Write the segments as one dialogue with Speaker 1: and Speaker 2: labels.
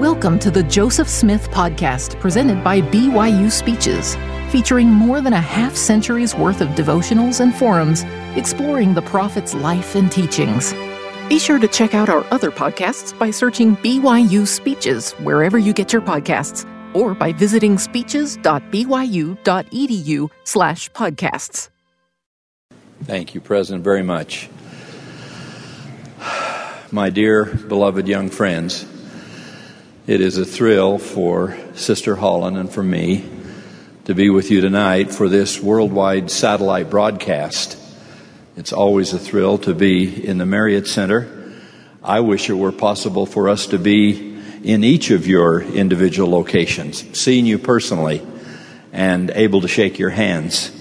Speaker 1: Welcome to the Joseph Smith Podcast, presented by BYU Speeches, featuring more than a half century's worth of devotionals and forums exploring the prophet's life and teachings. Be sure to check out our other podcasts by searching BYU Speeches wherever you get your podcasts or by visiting speeches.byu.edu slash podcasts.
Speaker 2: Thank you, President, very much. My dear, beloved young friends, it is a thrill for Sister Holland and for me to be with you tonight for this worldwide satellite broadcast. It's always a thrill to be in the Marriott Center. I wish it were possible for us to be in each of your individual locations, seeing you personally and able to shake your hands.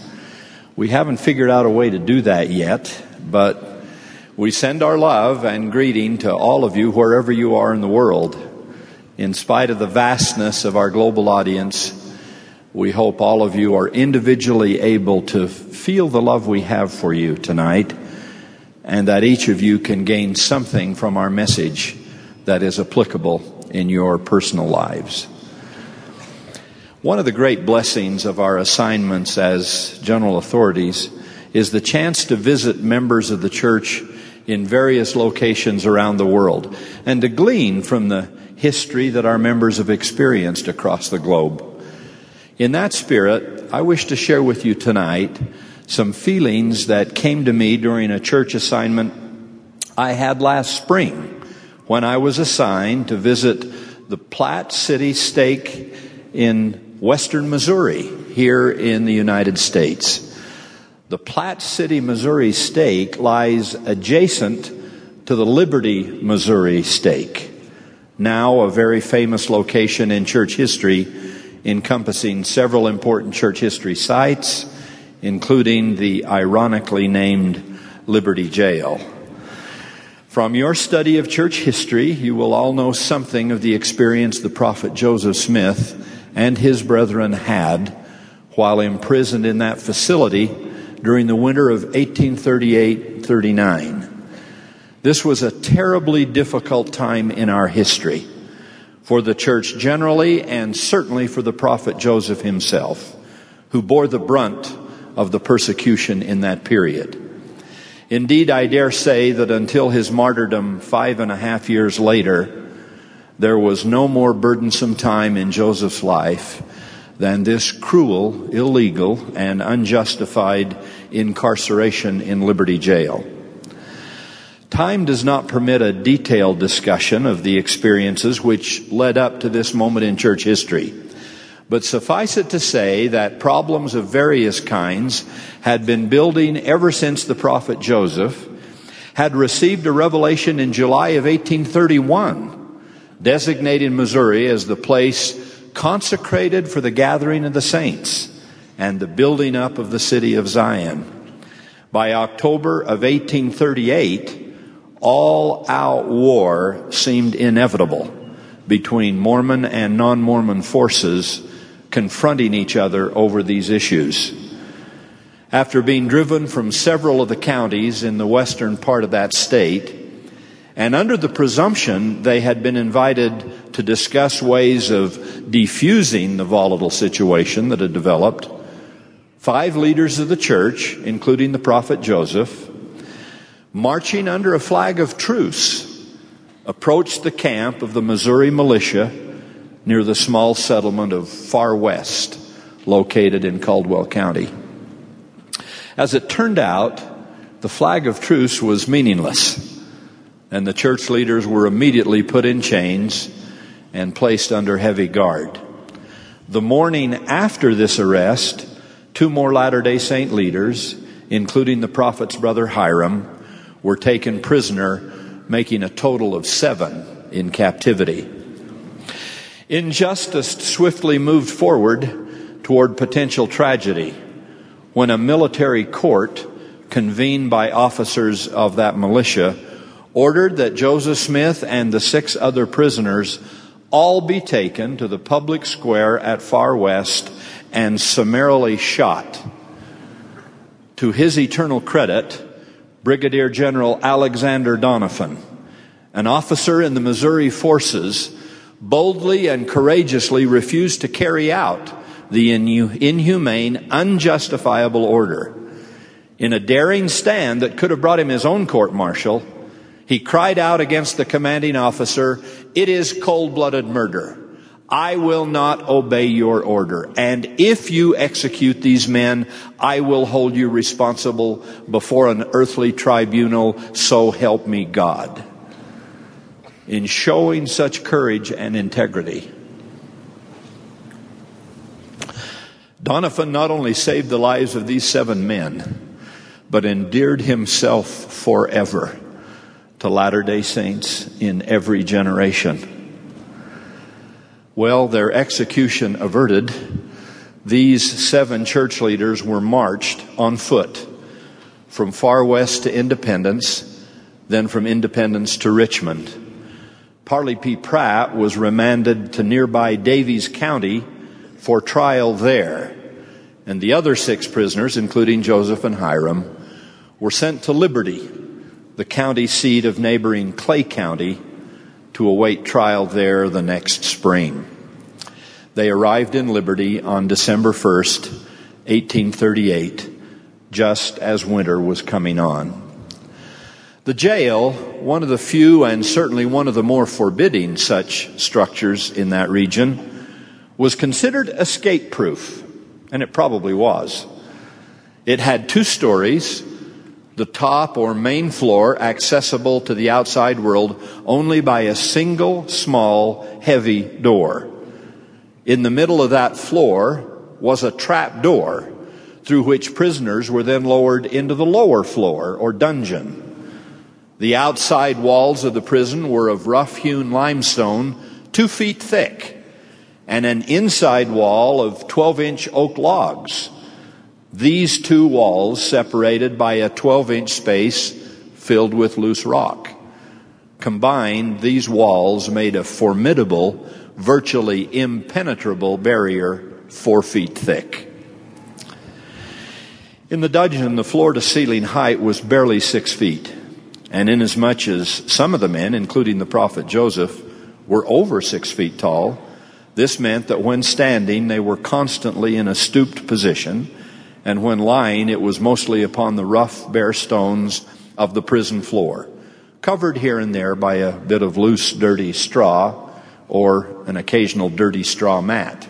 Speaker 2: We haven't figured out a way to do that yet, but we send our love and greeting to all of you wherever you are in the world. In spite of the vastness of our global audience, we hope all of you are individually able to feel the love we have for you tonight and that each of you can gain something from our message that is applicable in your personal lives. One of the great blessings of our assignments as general authorities is the chance to visit members of the church in various locations around the world and to glean from the history that our members have experienced across the globe. In that spirit, I wish to share with you tonight some feelings that came to me during a church assignment I had last spring when I was assigned to visit the Platte City Stake in western Missouri here in the United States. The Platte City, Missouri stake lies adjacent to the Liberty, Missouri stake now a very famous location in church history, encompassing several important church history sites, including the ironically named Liberty Jail. From your study of church history, you will all know something of the experience the prophet Joseph Smith and his brethren had while imprisoned in that facility during the winter of 1838 39. This was a terribly difficult time in our history for the church generally and certainly for the prophet Joseph himself, who bore the brunt of the persecution in that period. Indeed, I dare say that until his martyrdom five and a half years later, there was no more burdensome time in Joseph's life than this cruel, illegal, and unjustified incarceration in Liberty Jail. Time does not permit a detailed discussion of the experiences which led up to this moment in church history. But suffice it to say that problems of various kinds had been building ever since the prophet Joseph had received a revelation in July of 1831 designating Missouri as the place consecrated for the gathering of the saints and the building up of the city of Zion. By October of 1838, all out war seemed inevitable between Mormon and non Mormon forces confronting each other over these issues. After being driven from several of the counties in the western part of that state, and under the presumption they had been invited to discuss ways of defusing the volatile situation that had developed, five leaders of the church, including the prophet Joseph, marching under a flag of truce, approached the camp of the Missouri militia near the small settlement of Far West, located in Caldwell County. As it turned out, the flag of truce was meaningless, and the church leaders were immediately put in chains and placed under heavy guard. The morning after this arrest, two more Latter day Saint leaders, including the prophet's brother Hyrum, were taken prisoner, making a total of seven in captivity. Injustice swiftly moved forward toward potential tragedy when a military court convened by officers of that militia ordered that Joseph Smith and the six other prisoners all be taken to the public square at Far West and summarily shot. To his eternal credit, Brigadier General Alexander Doniphan, an officer in the Missouri forces boldly and courageously refused to carry out the inhumane, unjustifiable order. In a daring stand that could have brought him his own court martial, he cried out against the commanding officer, It is cold blooded murder. I will not obey your order. And if you execute these men, I will hold you responsible before an earthly tribunal. So help me God. In showing such courage and integrity, Doniphan not only saved the lives of these seven men, but endeared himself forever to Latter day Saints in every generation. Well, their execution averted, these seven church leaders were marched on foot from far west to Independence, then from Independence to Richmond. Parley P. Pratt was remanded to nearby Daviess County for trial there, and the other six prisoners, including Joseph and Hyrum, were sent to Liberty, the county seat of neighboring Clay County, to await trial there the next spring. They arrived in Liberty on December 1st, 1838, just as winter was coming on. The jail, one of the few and certainly one of the more forbidding such structures in that region, was considered escape proof, and it probably was. It had two stories the top or main floor accessible to the outside world only by a single small heavy door. In the middle of that floor was a trap door through which prisoners were then lowered into the lower floor or dungeon. The outside walls of the prison were of rough hewn limestone, two feet thick, and an inside wall of 12 inch oak logs these two walls separated by a 12 inch space filled with loose rock. Combined, these walls made a formidable, virtually impenetrable barrier four feet thick. In the dungeon, the floor to ceiling height was barely six feet. And inasmuch as some of the men, including the prophet Joseph, were over six feet tall, this meant that when standing, they were constantly in a stooped position and when lying, it was mostly upon the rough, bare stones of the prison floor, covered here and there by a bit of loose, dirty straw or an occasional dirty straw mat.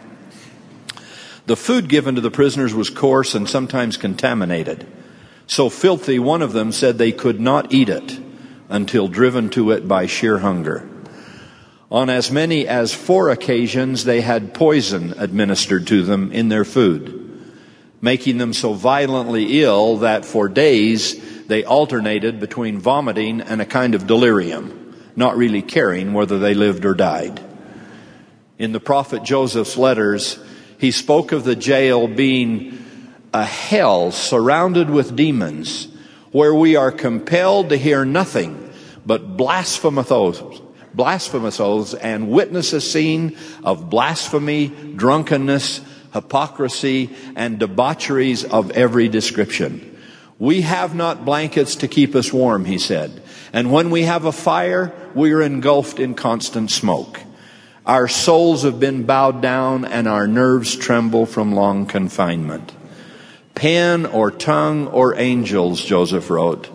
Speaker 2: The food given to the prisoners was coarse and sometimes contaminated. So filthy, one of them said they could not eat it until driven to it by sheer hunger. On as many as four occasions, they had poison administered to them in their food making them so violently ill that for days they alternated between vomiting and a kind of delirium, not really caring whether they lived or died. In the prophet Joseph's letters, he spoke of the jail being a hell surrounded with demons, where we are compelled to hear nothing but blasphemous oaths, blasphemous oaths and witness a scene of blasphemy, drunkenness, hypocrisy, and debaucheries of every description. We have not blankets to keep us warm, he said. And when we have a fire, we are engulfed in constant smoke. Our souls have been bowed down and our nerves tremble from long confinement. Pen or tongue or angels, Joseph wrote,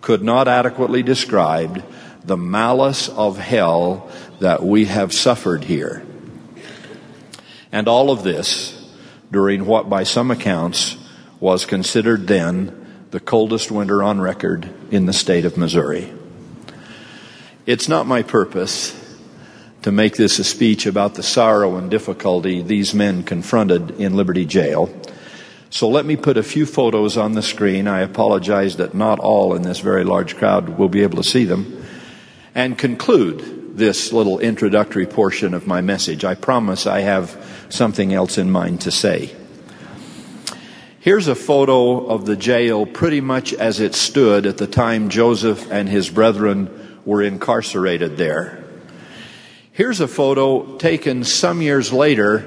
Speaker 2: could not adequately describe the malice of hell that we have suffered here. And all of this during what, by some accounts, was considered then the coldest winter on record in the state of Missouri. It's not my purpose to make this a speech about the sorrow and difficulty these men confronted in Liberty Jail. So let me put a few photos on the screen. I apologize that not all in this very large crowd will be able to see them. And conclude this little introductory portion of my message. I promise I have something else in mind to say. Here's a photo of the jail pretty much as it stood at the time Joseph and his brethren were incarcerated there. Here's a photo taken some years later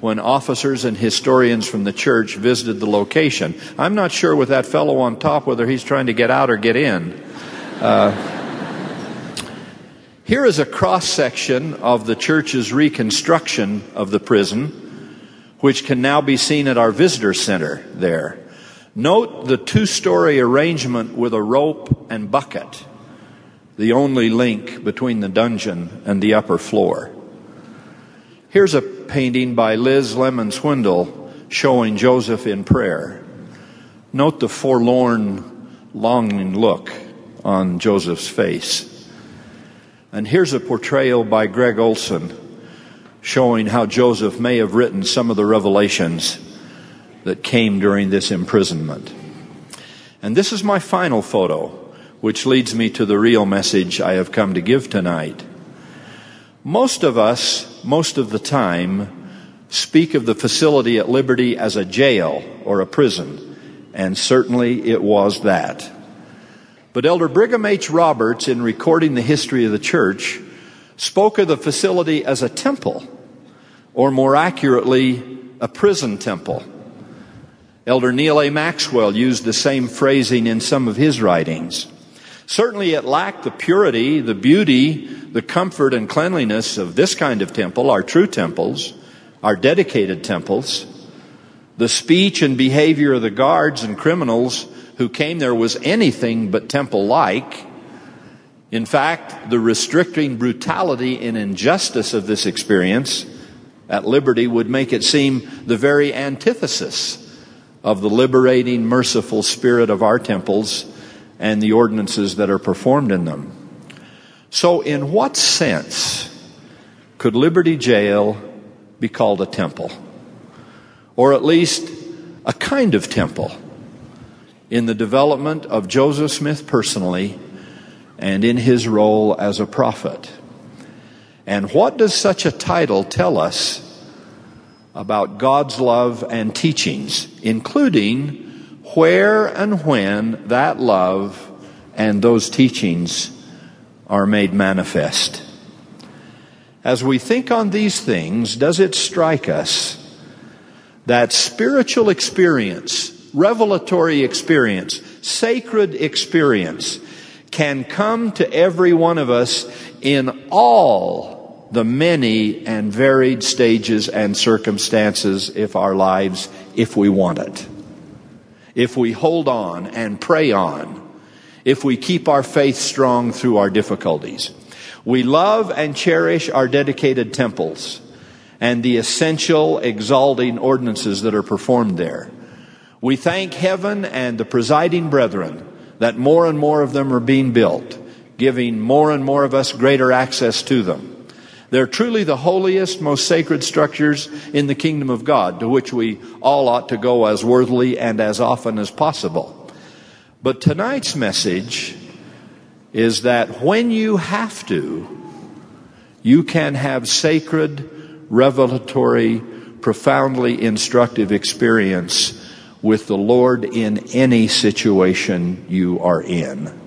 Speaker 2: when officers and historians from the church visited the location. I'm not sure with that fellow on top whether he's trying to get out or get in. Uh, Here is a cross section of the church's reconstruction of the prison, which can now be seen at our visitor center there. Note the two story arrangement with a rope and bucket, the only link between the dungeon and the upper floor. Here's a painting by Liz Lemon Swindle showing Joseph in prayer. Note the forlorn, longing look on Joseph's face. And here's a portrayal by Greg Olson showing how Joseph may have written some of the revelations that came during this imprisonment. And this is my final photo, which leads me to the real message I have come to give tonight. Most of us, most of the time, speak of the facility at Liberty as a jail or a prison, and certainly it was that. But Elder Brigham H. Roberts, in recording the history of the church, spoke of the facility as a temple, or more accurately, a prison temple. Elder Neal A. Maxwell used the same phrasing in some of his writings. Certainly it lacked the purity, the beauty, the comfort and cleanliness of this kind of temple, our true temples, our dedicated temples. The speech and behavior of the guards and criminals who came there was anything but temple like. In fact, the restricting brutality and injustice of this experience at liberty would make it seem the very antithesis of the liberating, merciful spirit of our temples and the ordinances that are performed in them. So, in what sense could Liberty Jail be called a temple? Or at least a kind of temple in the development of Joseph Smith personally and in his role as a prophet. And what does such a title tell us about God's love and teachings, including where and when that love and those teachings are made manifest. As we think on these things, does it strike us that spiritual experience, revelatory experience, sacred experience can come to every one of us in all the many and varied stages and circumstances of our lives if we want it. If we hold on and pray on. If we keep our faith strong through our difficulties. We love and cherish our dedicated temples and the essential exalting ordinances that are performed there. We thank heaven and the presiding brethren that more and more of them are being built, giving more and more of us greater access to them. They're truly the holiest, most sacred structures in the kingdom of God, to which we all ought to go as worthily and as often as possible. But tonight's message is that when you have to, you can have sacred, revelatory, profoundly instructive experience with the Lord in any situation you are in.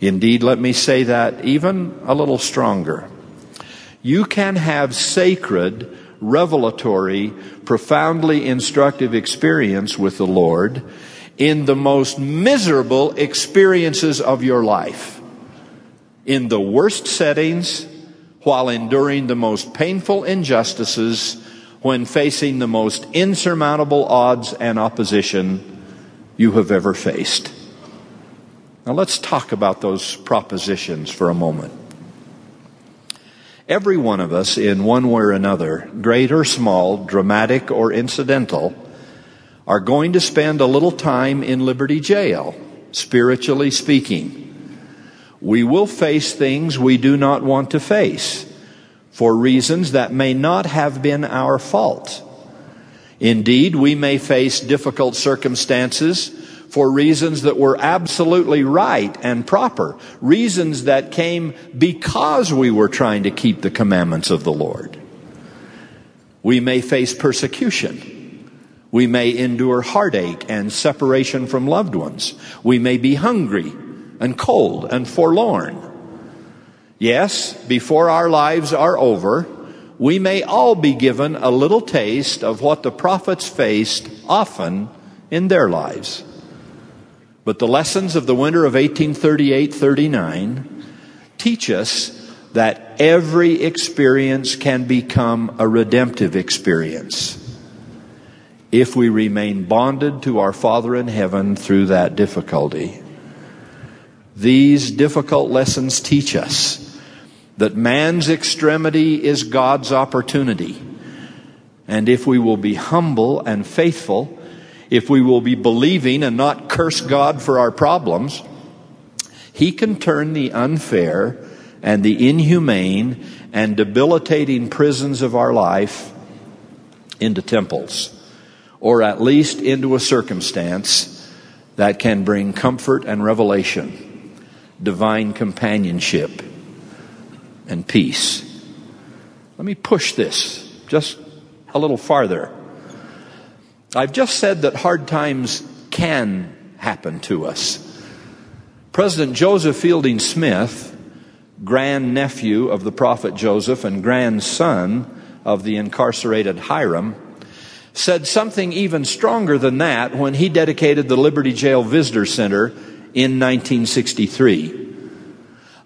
Speaker 2: Indeed, let me say that even a little stronger you can have sacred, revelatory, profoundly instructive experience with the Lord in the most miserable experiences of your life. In the worst settings, while enduring the most painful injustices, when facing the most insurmountable odds and opposition you have ever faced. Now let's talk about those propositions for a moment. Every one of us, in one way or another, great or small, dramatic or incidental, are going to spend a little time in Liberty Jail, spiritually speaking. We will face things we do not want to face for reasons that may not have been our fault. Indeed, we may face difficult circumstances for reasons that were absolutely right and proper, reasons that came because we were trying to keep the commandments of the Lord. We may face persecution. We may endure heartache and separation from loved ones. We may be hungry and cold and forlorn. Yes, before our lives are over, we may all be given a little taste of what the prophets faced often in their lives. But the lessons of the winter of 1838 39 teach us that every experience can become a redemptive experience if we remain bonded to our Father in heaven through that difficulty. These difficult lessons teach us that man's extremity is God's opportunity. And if we will be humble and faithful, if we will be believing and not curse God for our problems, He can turn the unfair and the inhumane and debilitating prisons of our life into temples, or at least into a circumstance that can bring comfort and revelation, divine companionship, and peace. Let me push this just a little farther. I've just said that hard times can happen to us. President Joseph Fielding Smith grandnephew of the prophet Joseph and grandson of the incarcerated Hyrum, said something even stronger than that when he dedicated the Liberty Jail Visitor Center in 1963.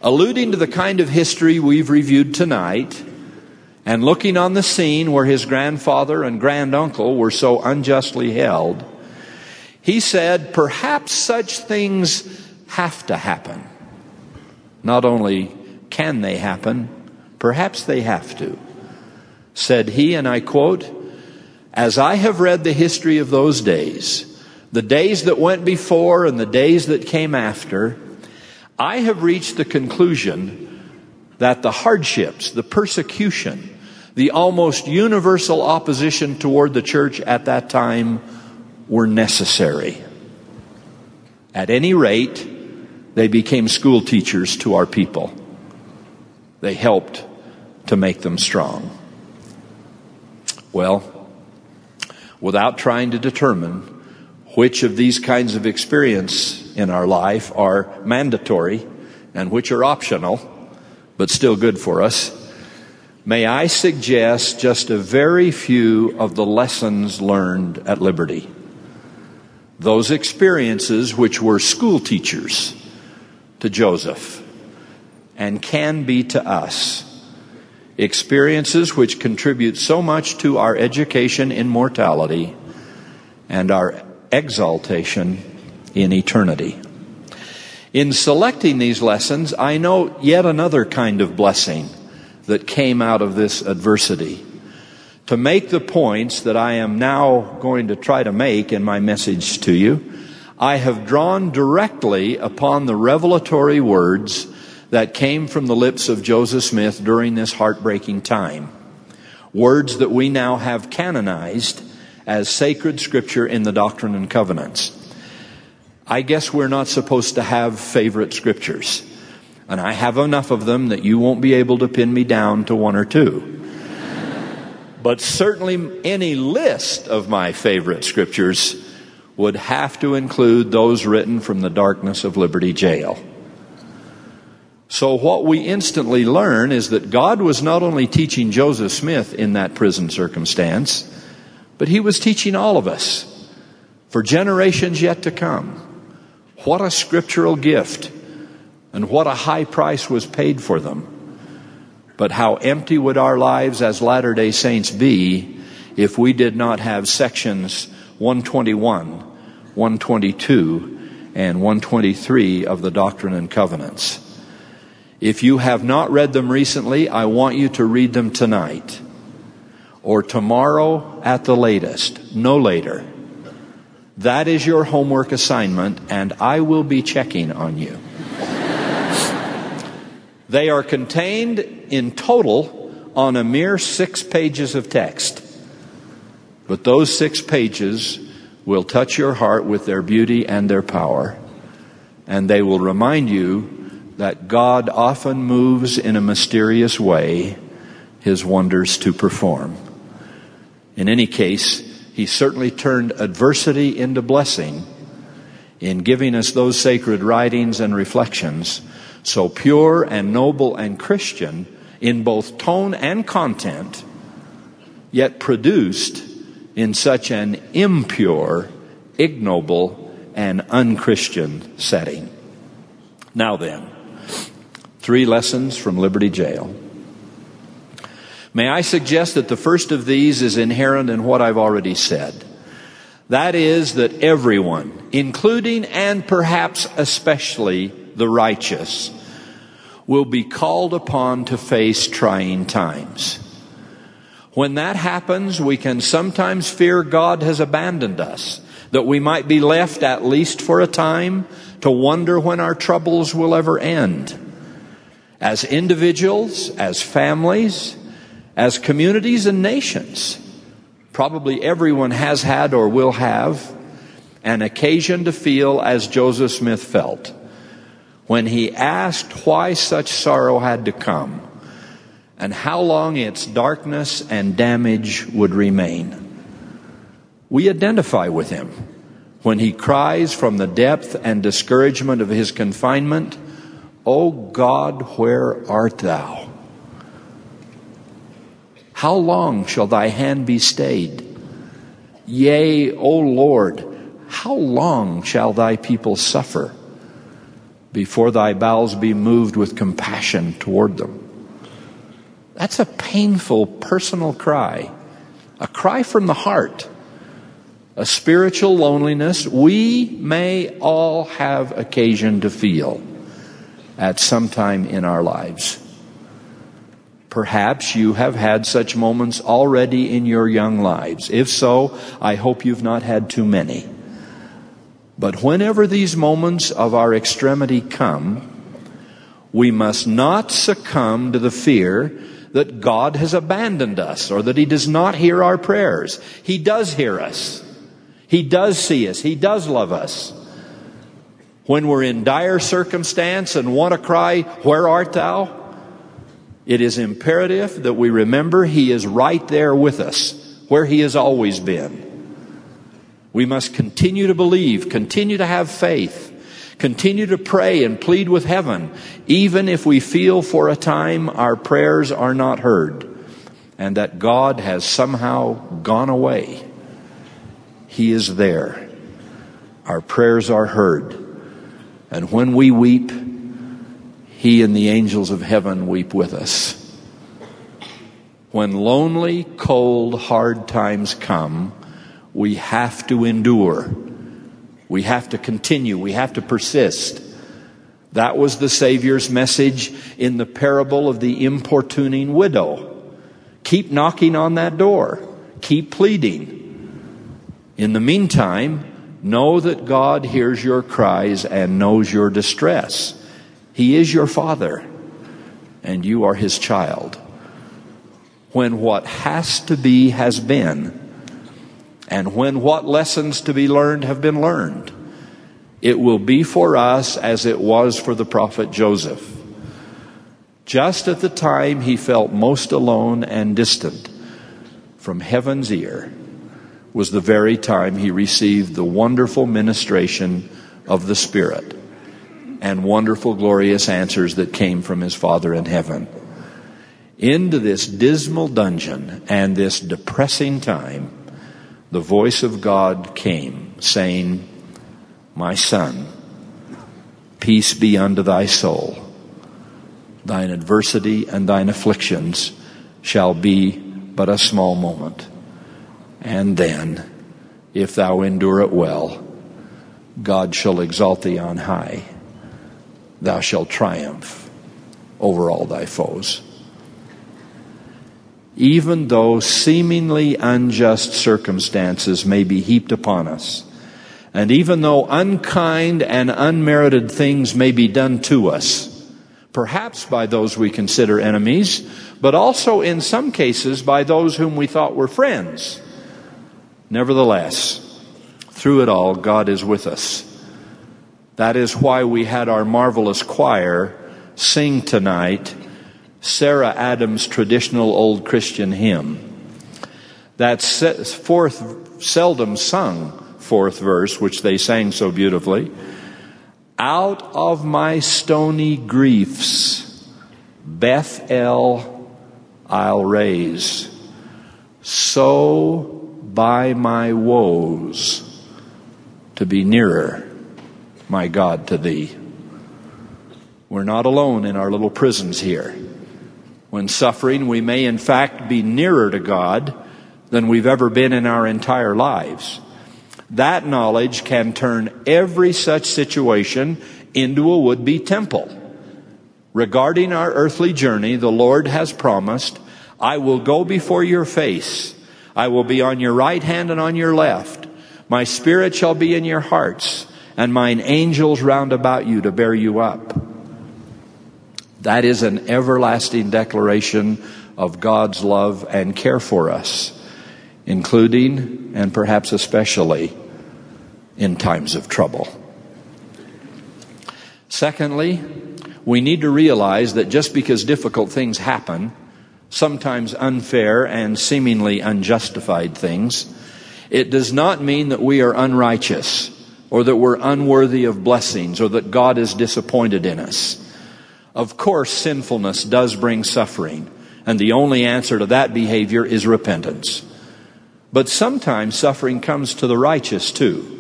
Speaker 2: Alluding to the kind of history we've reviewed tonight, and looking on the scene where his grandfather and granduncle were so unjustly held, he said, Perhaps such things have to happen. Not only can they happen? Perhaps they have to. Said he, and I quote, As I have read the history of those days, the days that went before and the days that came after, I have reached the conclusion that the hardships, the persecution, the almost universal opposition toward the church at that time were necessary. At any rate, they became school teachers to our people. They helped to make them strong. Well, without trying to determine which of these kinds of experience in our life are mandatory and which are optional, but still good for us, may I suggest just a very few of the lessons learned at Liberty. Those experiences which were school teachers to Joseph and can be to us. Experiences which contribute so much to our education in mortality and our exaltation in eternity. In selecting these lessons, I note yet another kind of blessing that came out of this adversity. To make the points that I am now going to try to make in my message to you, I have drawn directly upon the revelatory words that came from the lips of Joseph Smith during this heartbreaking time. Words that we now have canonized as sacred scripture in the Doctrine and Covenants. I guess we're not supposed to have favorite scriptures. And I have enough of them that you won't be able to pin me down to one or two. but certainly any list of my favorite scriptures would have to include those written from the darkness of Liberty Jail. So, what we instantly learn is that God was not only teaching Joseph Smith in that prison circumstance, but He was teaching all of us for generations yet to come. What a scriptural gift, and what a high price was paid for them. But how empty would our lives as Latter day Saints be if we did not have sections 121, 122, and 123 of the Doctrine and Covenants? If you have not read them recently, I want you to read them tonight or tomorrow at the latest, no later. That is your homework assignment, and I will be checking on you. they are contained in total on a mere six pages of text. But those six pages will touch your heart with their beauty and their power, and they will remind you that God often moves in a mysterious way his wonders to perform. In any case, he certainly turned adversity into blessing in giving us those sacred writings and reflections, so pure and noble and Christian in both tone and content, yet produced in such an impure, ignoble, and unchristian setting. Now then, Three lessons from Liberty Jail. May I suggest that the first of these is inherent in what I've already said. That is that everyone, including and perhaps especially the righteous, will be called upon to face trying times. When that happens, we can sometimes fear God has abandoned us, that we might be left, at least for a time, to wonder when our troubles will ever end. As individuals, as families, as communities and nations, probably everyone has had or will have an occasion to feel as Joseph Smith felt when he asked why such sorrow had to come and how long its darkness and damage would remain. We identify with him when he cries from the depth and discouragement of his confinement, O God, where art thou? How long shall thy hand be stayed? Yea, O Lord, how long shall thy people suffer? before thy bowels be moved with compassion toward them. That's a painful personal cry, a cry from the heart, a spiritual loneliness we may all have occasion to feel at some time in our lives. Perhaps you have had such moments already in your young lives. If so, I hope you've not had too many. But whenever these moments of our extremity come, we must not succumb to the fear that God has abandoned us or that He does not hear our prayers. He does hear us. He does see us. He does love us. When we're in dire circumstance and want to cry, Where art thou? It is imperative that we remember He is right there with us, where He has always been. We must continue to believe, continue to have faith, continue to pray and plead with heaven, even if we feel for a time our prayers are not heard and that God has somehow gone away. He is there. Our prayers are heard. And when we weep, He and the angels of heaven weep with us. When lonely, cold, hard times come, we have to endure. We have to continue. We have to persist. That was the Savior's message in the parable of the importuning widow. Keep knocking on that door. Keep pleading. In the meantime, know that God hears your cries and knows your distress. He is your Father, and you are His child. When what has to be has been, and when what lessons to be learned have been learned, it will be for us as it was for the prophet Joseph. Just at the time he felt most alone and distant from heaven's ear was the very time he received the wonderful ministration of the Spirit and wonderful, glorious answers that came from his Father in heaven. Into this dismal dungeon and this depressing time, the voice of God came, saying, My son, peace be unto thy soul. Thine adversity and thine afflictions shall be but a small moment. And then, if thou endure it well, God shall exalt thee on high. Thou shalt triumph over all thy foes even though seemingly unjust circumstances may be heaped upon us, and even though unkind and unmerited things may be done to us, perhaps by those we consider enemies, but also in some cases by those whom we thought were friends. Nevertheless, through it all, God is with us. That is why we had our marvelous choir sing tonight Sarah Adams' traditional old Christian hymn. That fourth, seldom sung fourth verse, which they sang so beautifully. Out of my stony griefs, Bethel I'll raise. So by my woes to be nearer, my God, to thee. We're not alone in our little prisons here. When suffering, we may in fact be nearer to God than we've ever been in our entire lives. That knowledge can turn every such situation into a would be temple. Regarding our earthly journey, the Lord has promised, I will go before your face. I will be on your right hand and on your left. My spirit shall be in your hearts, and mine angels round about you to bear you up. That is an everlasting declaration of God's love and care for us including and perhaps especially in times of trouble. Secondly, we need to realize that just because difficult things happen, sometimes unfair and seemingly unjustified things, it does not mean that we are unrighteous or that we're unworthy of blessings or that God is disappointed in us. Of course, sinfulness does bring suffering, and the only answer to that behavior is repentance. But sometimes suffering comes to the righteous too.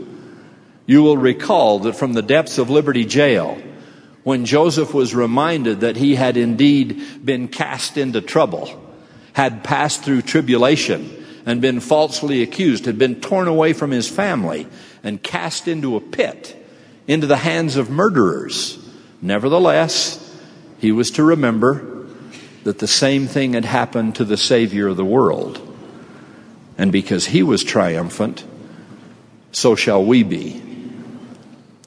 Speaker 2: You will recall that from the depths of Liberty Jail, when Joseph was reminded that he had indeed been cast into trouble, had passed through tribulation, and been falsely accused, had been torn away from his family, and cast into a pit, into the hands of murderers. Nevertheless, he was to remember that the same thing had happened to the Savior of the world. And because he was triumphant, so shall we be.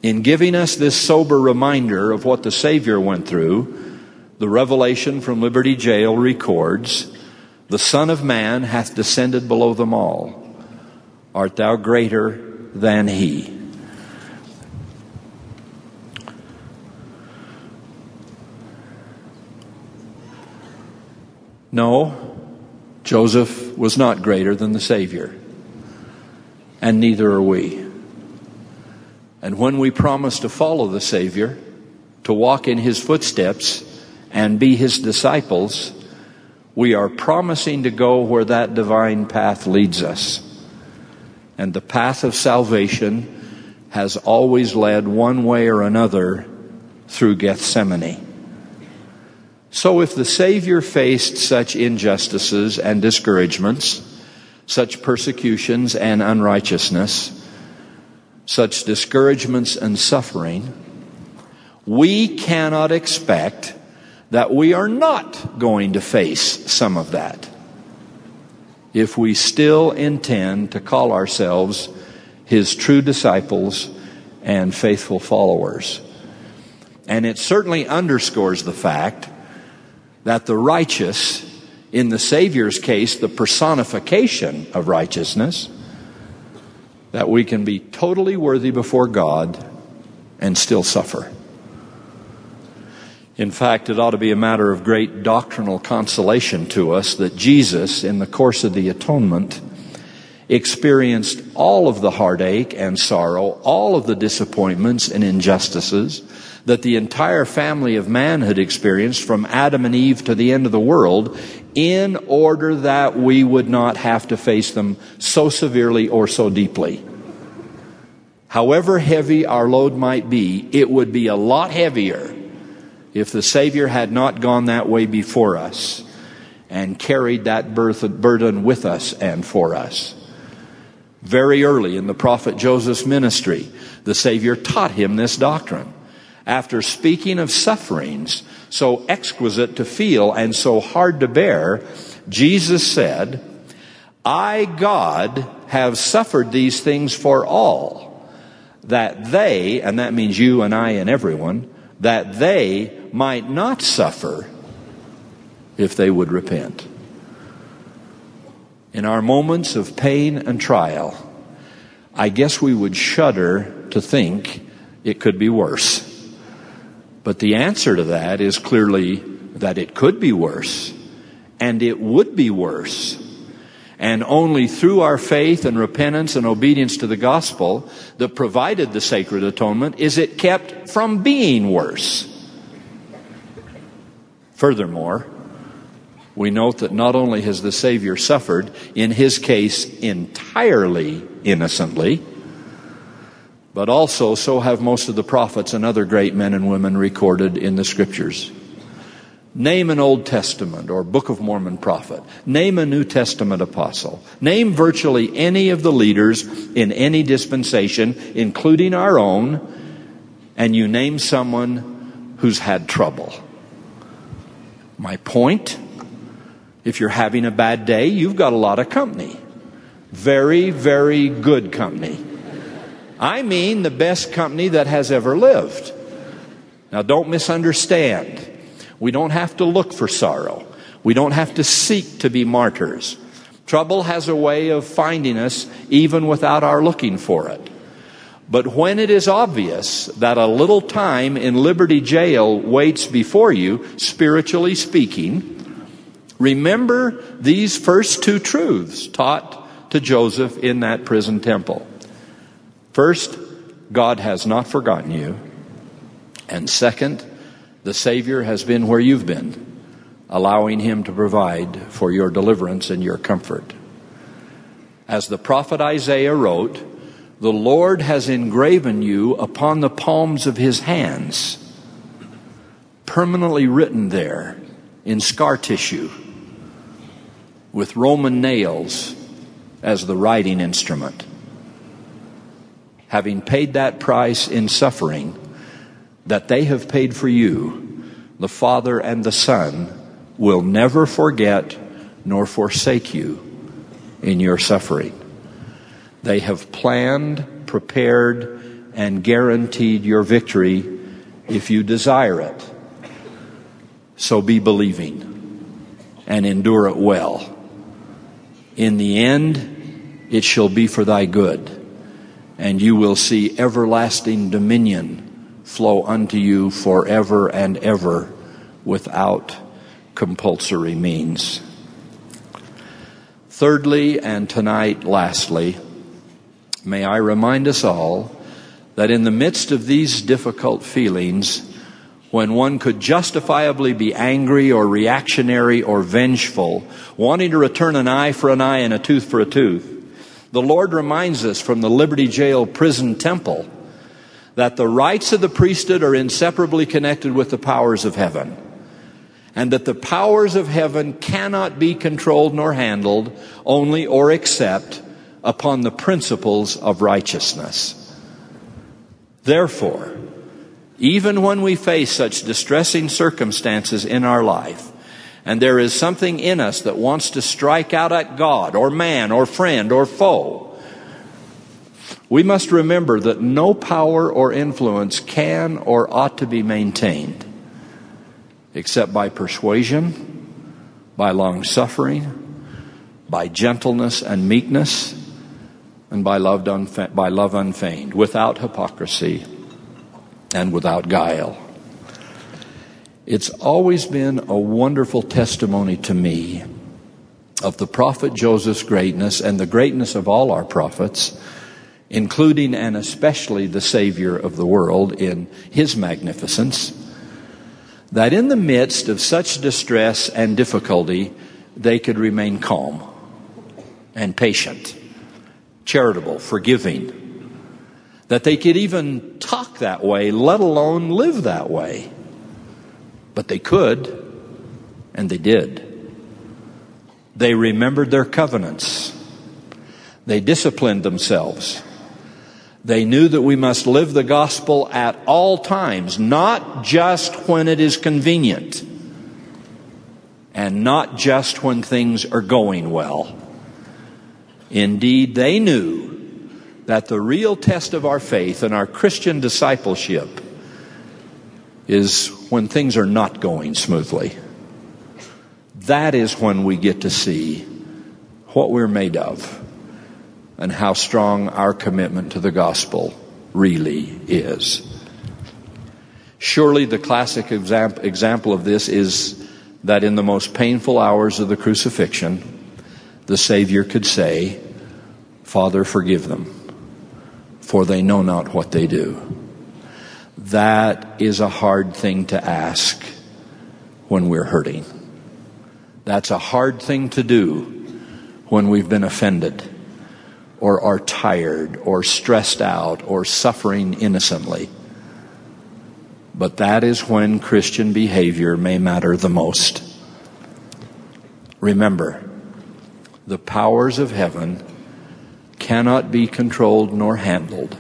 Speaker 2: In giving us this sober reminder of what the Savior went through, the revelation from Liberty Jail records, The Son of Man hath descended below them all. Art thou greater than he? No, Joseph was not greater than the Savior, and neither are we. And when we promise to follow the Savior, to walk in his footsteps, and be his disciples, we are promising to go where that divine path leads us. And the path of salvation has always led one way or another through Gethsemane. So if the Savior faced such injustices and discouragements, such persecutions and unrighteousness, such discouragements and suffering, we cannot expect that we are not going to face some of that if we still intend to call ourselves His true disciples and faithful followers. And it certainly underscores the fact that the righteous, in the Savior's case, the personification of righteousness, that we can be totally worthy before God and still suffer. In fact, it ought to be a matter of great doctrinal consolation to us that Jesus, in the course of the atonement, experienced all of the heartache and sorrow, all of the disappointments and injustices that the entire family of man had experienced from Adam and Eve to the end of the world in order that we would not have to face them so severely or so deeply. However heavy our load might be, it would be a lot heavier if the Savior had not gone that way before us and carried that burden with us and for us. Very early in the prophet Joseph's ministry, the Savior taught him this doctrine after speaking of sufferings so exquisite to feel and so hard to bear, Jesus said, I, God, have suffered these things for all, that they, and that means you and I and everyone, that they might not suffer if they would repent. In our moments of pain and trial, I guess we would shudder to think it could be worse. But the answer to that is clearly that it could be worse, and it would be worse. And only through our faith and repentance and obedience to the gospel that provided the sacred atonement is it kept from being worse. Furthermore, we note that not only has the Savior suffered, in his case entirely innocently, but also so have most of the prophets and other great men and women recorded in the scriptures. Name an Old Testament or Book of Mormon prophet. Name a New Testament apostle. Name virtually any of the leaders in any dispensation, including our own, and you name someone who's had trouble. My point if you're having a bad day, you've got a lot of company. Very, very good company. I mean the best company that has ever lived. Now, don't misunderstand. We don't have to look for sorrow. We don't have to seek to be martyrs. Trouble has a way of finding us even without our looking for it. But when it is obvious that a little time in Liberty Jail waits before you, spiritually speaking, remember these first two truths taught to Joseph in that prison temple. First, God has not forgotten you. And second, the Savior has been where you've been, allowing Him to provide for your deliverance and your comfort. As the prophet Isaiah wrote, the Lord has engraven you upon the palms of His hands, permanently written there in scar tissue, with Roman nails as the writing instrument. Having paid that price in suffering, that they have paid for you, the Father and the Son will never forget nor forsake you in your suffering. They have planned, prepared, and guaranteed your victory if you desire it. So be believing and endure it well. In the end, it shall be for thy good, and you will see everlasting dominion flow unto you forever and ever without compulsory means. Thirdly, and tonight, lastly, may I remind us all that in the midst of these difficult feelings, when one could justifiably be angry or reactionary or vengeful, wanting to return an eye for an eye and a tooth for a tooth, the Lord reminds us from the Liberty Jail prison temple that the rights of the priesthood are inseparably connected with the powers of heaven, and that the powers of heaven cannot be controlled nor handled only or except upon the principles of righteousness. Therefore, even when we face such distressing circumstances in our life, and there is something in us that wants to strike out at God or man or friend or foe, we must remember that no power or influence can or ought to be maintained except by persuasion, by long suffering, by gentleness and meekness, and by love, by love unfeigned, without hypocrisy and without guile. It's always been a wonderful testimony to me of the prophet Joseph's greatness and the greatness of all our prophets including and especially the Savior of the world in His magnificence, that in the midst of such distress and difficulty, they could remain calm and patient, charitable, forgiving, that they could even talk that way, let alone live that way. But they could, and they did. They remembered their covenants. They disciplined themselves. They knew that we must live the gospel at all times, not just when it is convenient, and not just when things are going well. Indeed, they knew that the real test of our faith and our Christian discipleship is when things are not going smoothly. That is when we get to see what we're made of and how strong our commitment to the gospel really is. Surely the classic example of this is that in the most painful hours of the crucifixion, the Savior could say, Father, forgive them, for they know not what they do. That is a hard thing to ask when we're hurting. That's a hard thing to do when we've been offended or are tired or stressed out or suffering innocently. But that is when Christian behavior may matter the most. Remember, the powers of heaven cannot be controlled nor handled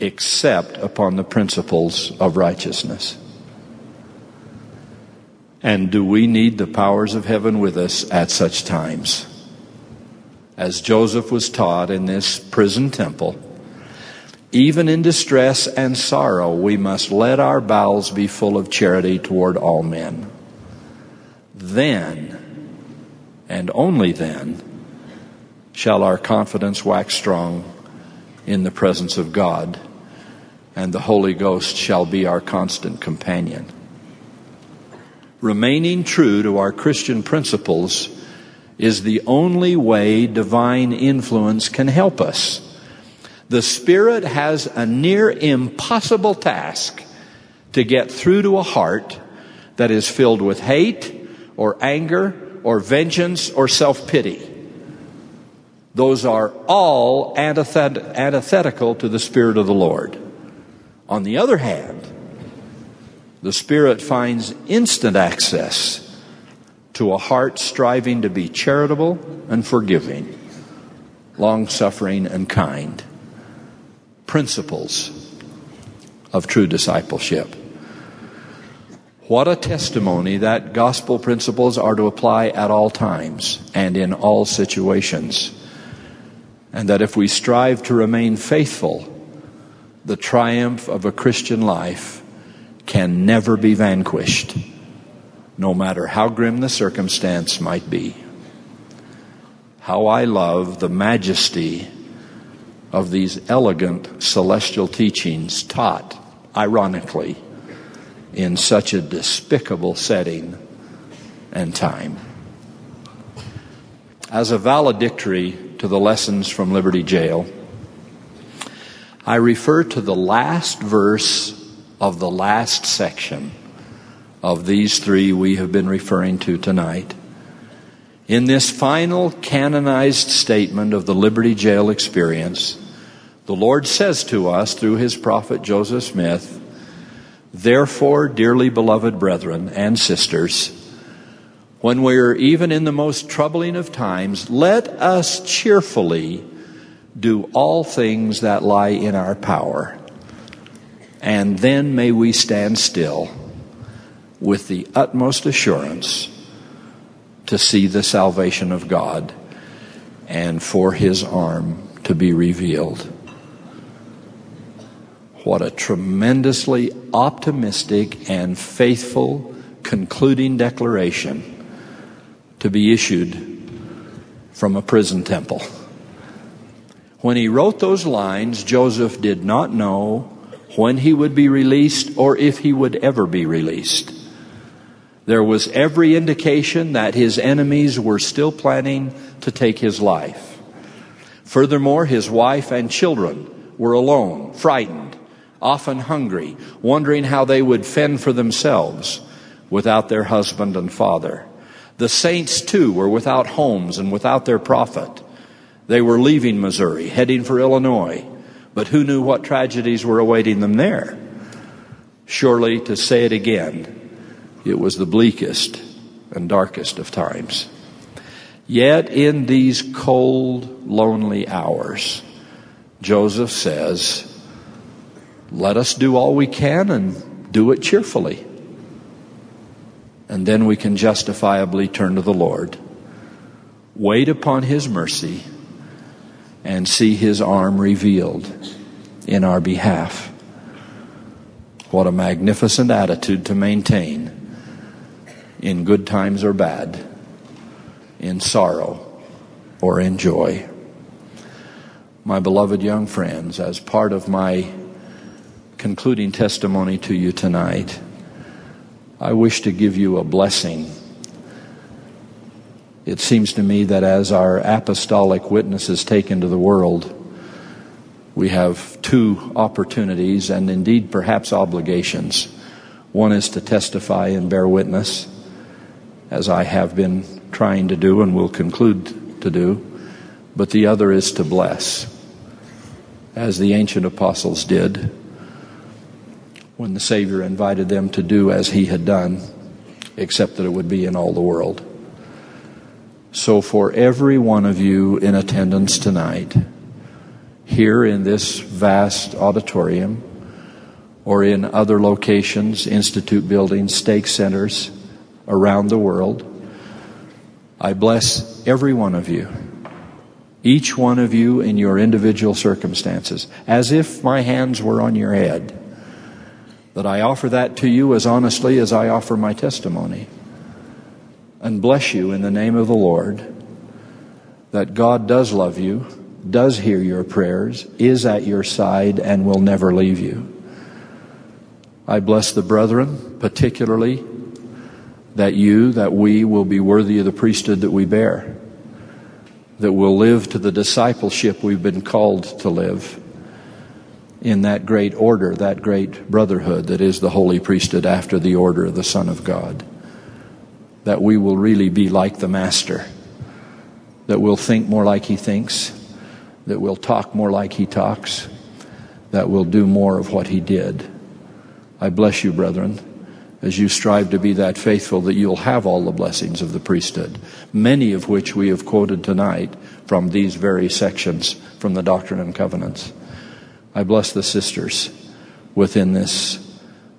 Speaker 2: except upon the principles of righteousness. And do we need the powers of heaven with us at such times? As Joseph was taught in this prison temple, even in distress and sorrow, we must let our bowels be full of charity toward all men. Then, and only then, shall our confidence wax strong in the presence of God, and the Holy Ghost shall be our constant companion. Remaining true to our Christian principles is the only way divine influence can help us. The Spirit has a near impossible task to get through to a heart that is filled with hate or anger or vengeance or self pity. Those are all antithet- antithetical to the Spirit of the Lord. On the other hand, the Spirit finds instant access to a heart striving to be charitable and forgiving, long suffering and kind. Principles of true discipleship. What a testimony that gospel principles are to apply at all times and in all situations. And that if we strive to remain faithful, the triumph of a Christian life can never be vanquished, no matter how grim the circumstance might be. How I love the majesty of these elegant celestial teachings taught, ironically, in such a despicable setting and time. As a valedictory to the lessons from Liberty Jail, I refer to the last verse of the last section of these three we have been referring to tonight. In this final canonized statement of the Liberty Jail experience, the Lord says to us through his prophet Joseph Smith, Therefore, dearly beloved brethren and sisters, when we are even in the most troubling of times, let us cheerfully do all things that lie in our power. And then may we stand still with the utmost assurance to see the salvation of God and for his arm to be revealed. What a tremendously optimistic and faithful concluding declaration to be issued from a prison temple. When he wrote those lines, Joseph did not know when he would be released or if he would ever be released. There was every indication that his enemies were still planning to take his life. Furthermore, his wife and children were alone, frightened, often hungry, wondering how they would fend for themselves without their husband and father. The saints, too, were without homes and without their prophet. They were leaving Missouri, heading for Illinois, but who knew what tragedies were awaiting them there? Surely, to say it again, it was the bleakest and darkest of times. Yet, in these cold, lonely hours, Joseph says, let us do all we can and do it cheerfully. And then we can justifiably turn to the Lord, wait upon His mercy, and see His arm revealed in our behalf. What a magnificent attitude to maintain in good times or bad, in sorrow or in joy. My beloved young friends, as part of my concluding testimony to you tonight, I wish to give you a blessing. It seems to me that as our apostolic witnesses taken to the world, we have two opportunities and indeed perhaps obligations. One is to testify and bear witness, as I have been trying to do and will conclude to do. but the other is to bless, as the ancient apostles did when the Savior invited them to do as he had done, except that it would be in all the world. So, for every one of you in attendance tonight, here in this vast auditorium, or in other locations, institute buildings, stake centers around the world, I bless every one of you, each one of you in your individual circumstances, as if my hands were on your head. That I offer that to you as honestly as I offer my testimony. And bless you in the name of the Lord that God does love you, does hear your prayers, is at your side, and will never leave you. I bless the brethren, particularly that you, that we will be worthy of the priesthood that we bear, that we'll live to the discipleship we've been called to live in that great order, that great brotherhood that is the holy priesthood after the order of the Son of God. That we will really be like the Master, that we'll think more like He thinks, that we'll talk more like He talks, that we'll do more of what He did. I bless you, brethren as you strive to be that faithful that you'll have all the blessings of the priesthood, many of which we have quoted tonight from these very sections from the Doctrine and Covenants. I bless the sisters within this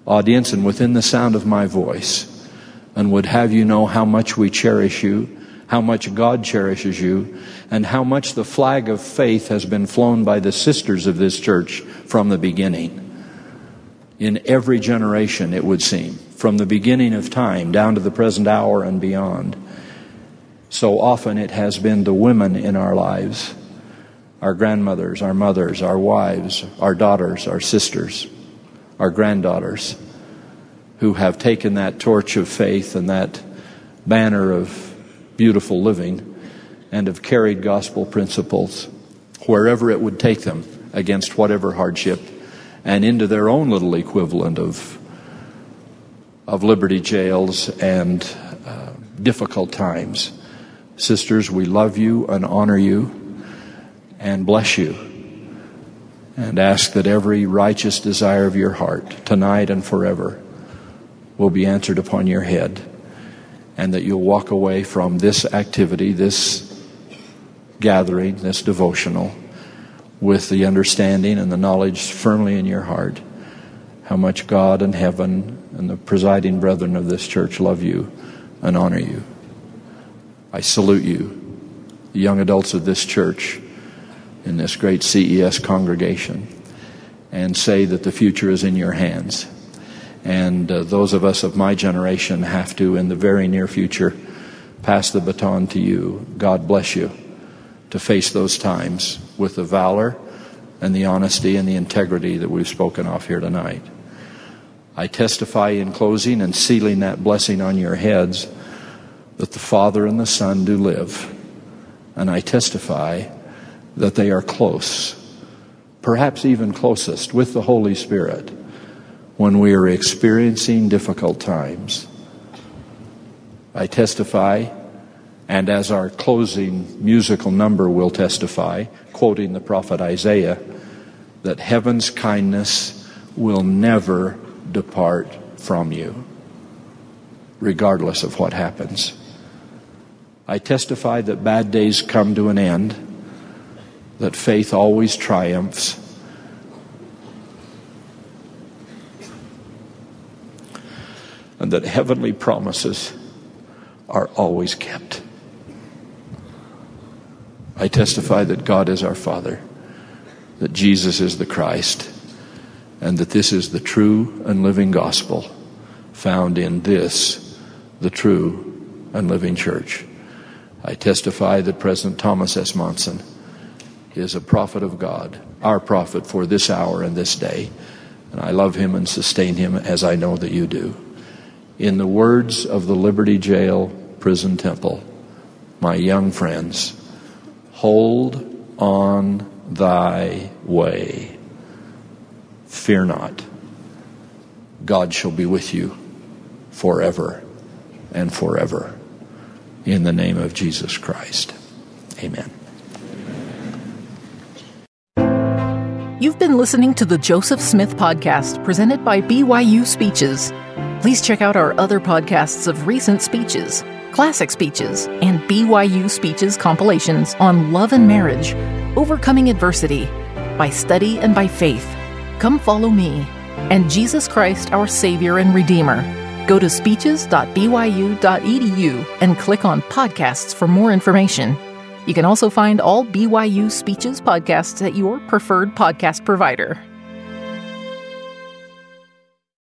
Speaker 2: audience and within the sound of my voice and would have you know how much we cherish you, how much God cherishes you, and how much the flag of faith has been flown by the sisters of this church from the beginning. In every generation, it would seem from the beginning of time down to the present hour and beyond. So often it has been the women in our lives our grandmothers, our mothers, our wives, our daughters, our sisters, our granddaughters who have taken that torch of faith and that banner of beautiful living and have carried gospel principles wherever it would take them against whatever hardship and into their own little equivalent of of Liberty jails and uh, difficult times. Sisters, we love you and honor you and bless you and ask that every righteous desire of your heart tonight and forever will be answered upon your head and that you'll walk away from this activity, this gathering, this devotional with the understanding and the knowledge firmly in your heart how much God and heaven and the presiding brethren of this church love you and honor you. I salute you, the young adults of this church in this great CES congregation, and say that the future is in your hands. And uh, those of us of my generation have to, in the very near future, pass the baton to you. God bless you to face those times with the valor and the honesty and the integrity that we've spoken of here tonight. I testify in closing and sealing that blessing on your heads that the Father and the Son do live. And I testify that they are close, perhaps even closest with the Holy Spirit when we are experiencing difficult times. I testify, and as our closing musical number will testify, quoting the prophet Isaiah, that heaven's kindness will never depart from you, regardless of what happens. I testify that bad days come to an end, that faith always triumphs. And that heavenly promises are always kept. I testify that God is our Father, that Jesus is the Christ, and that this is the true and living gospel found in this, the true and living church. I testify that President Thomas S. Monson is a prophet of God, our prophet for this hour and this day. And I love him and sustain him as I know that you do. In the words of the Liberty Jail Prison Temple, my young friends, Hold on thy way. Fear not. God shall be with you forever and forever. In the name of Jesus Christ. Amen.
Speaker 1: You've been listening to the Joseph Smith Podcast, presented by BYU Speeches. Please check out our other podcasts of recent speeches classic speeches, and BYU Speeches compilations on love and marriage, overcoming adversity, by study and by faith. Come follow me and Jesus Christ, our Savior and Redeemer. Go to speeches.byu.edu and click on podcasts for more information. You can also find all BYU Speeches podcasts at your preferred podcast provider.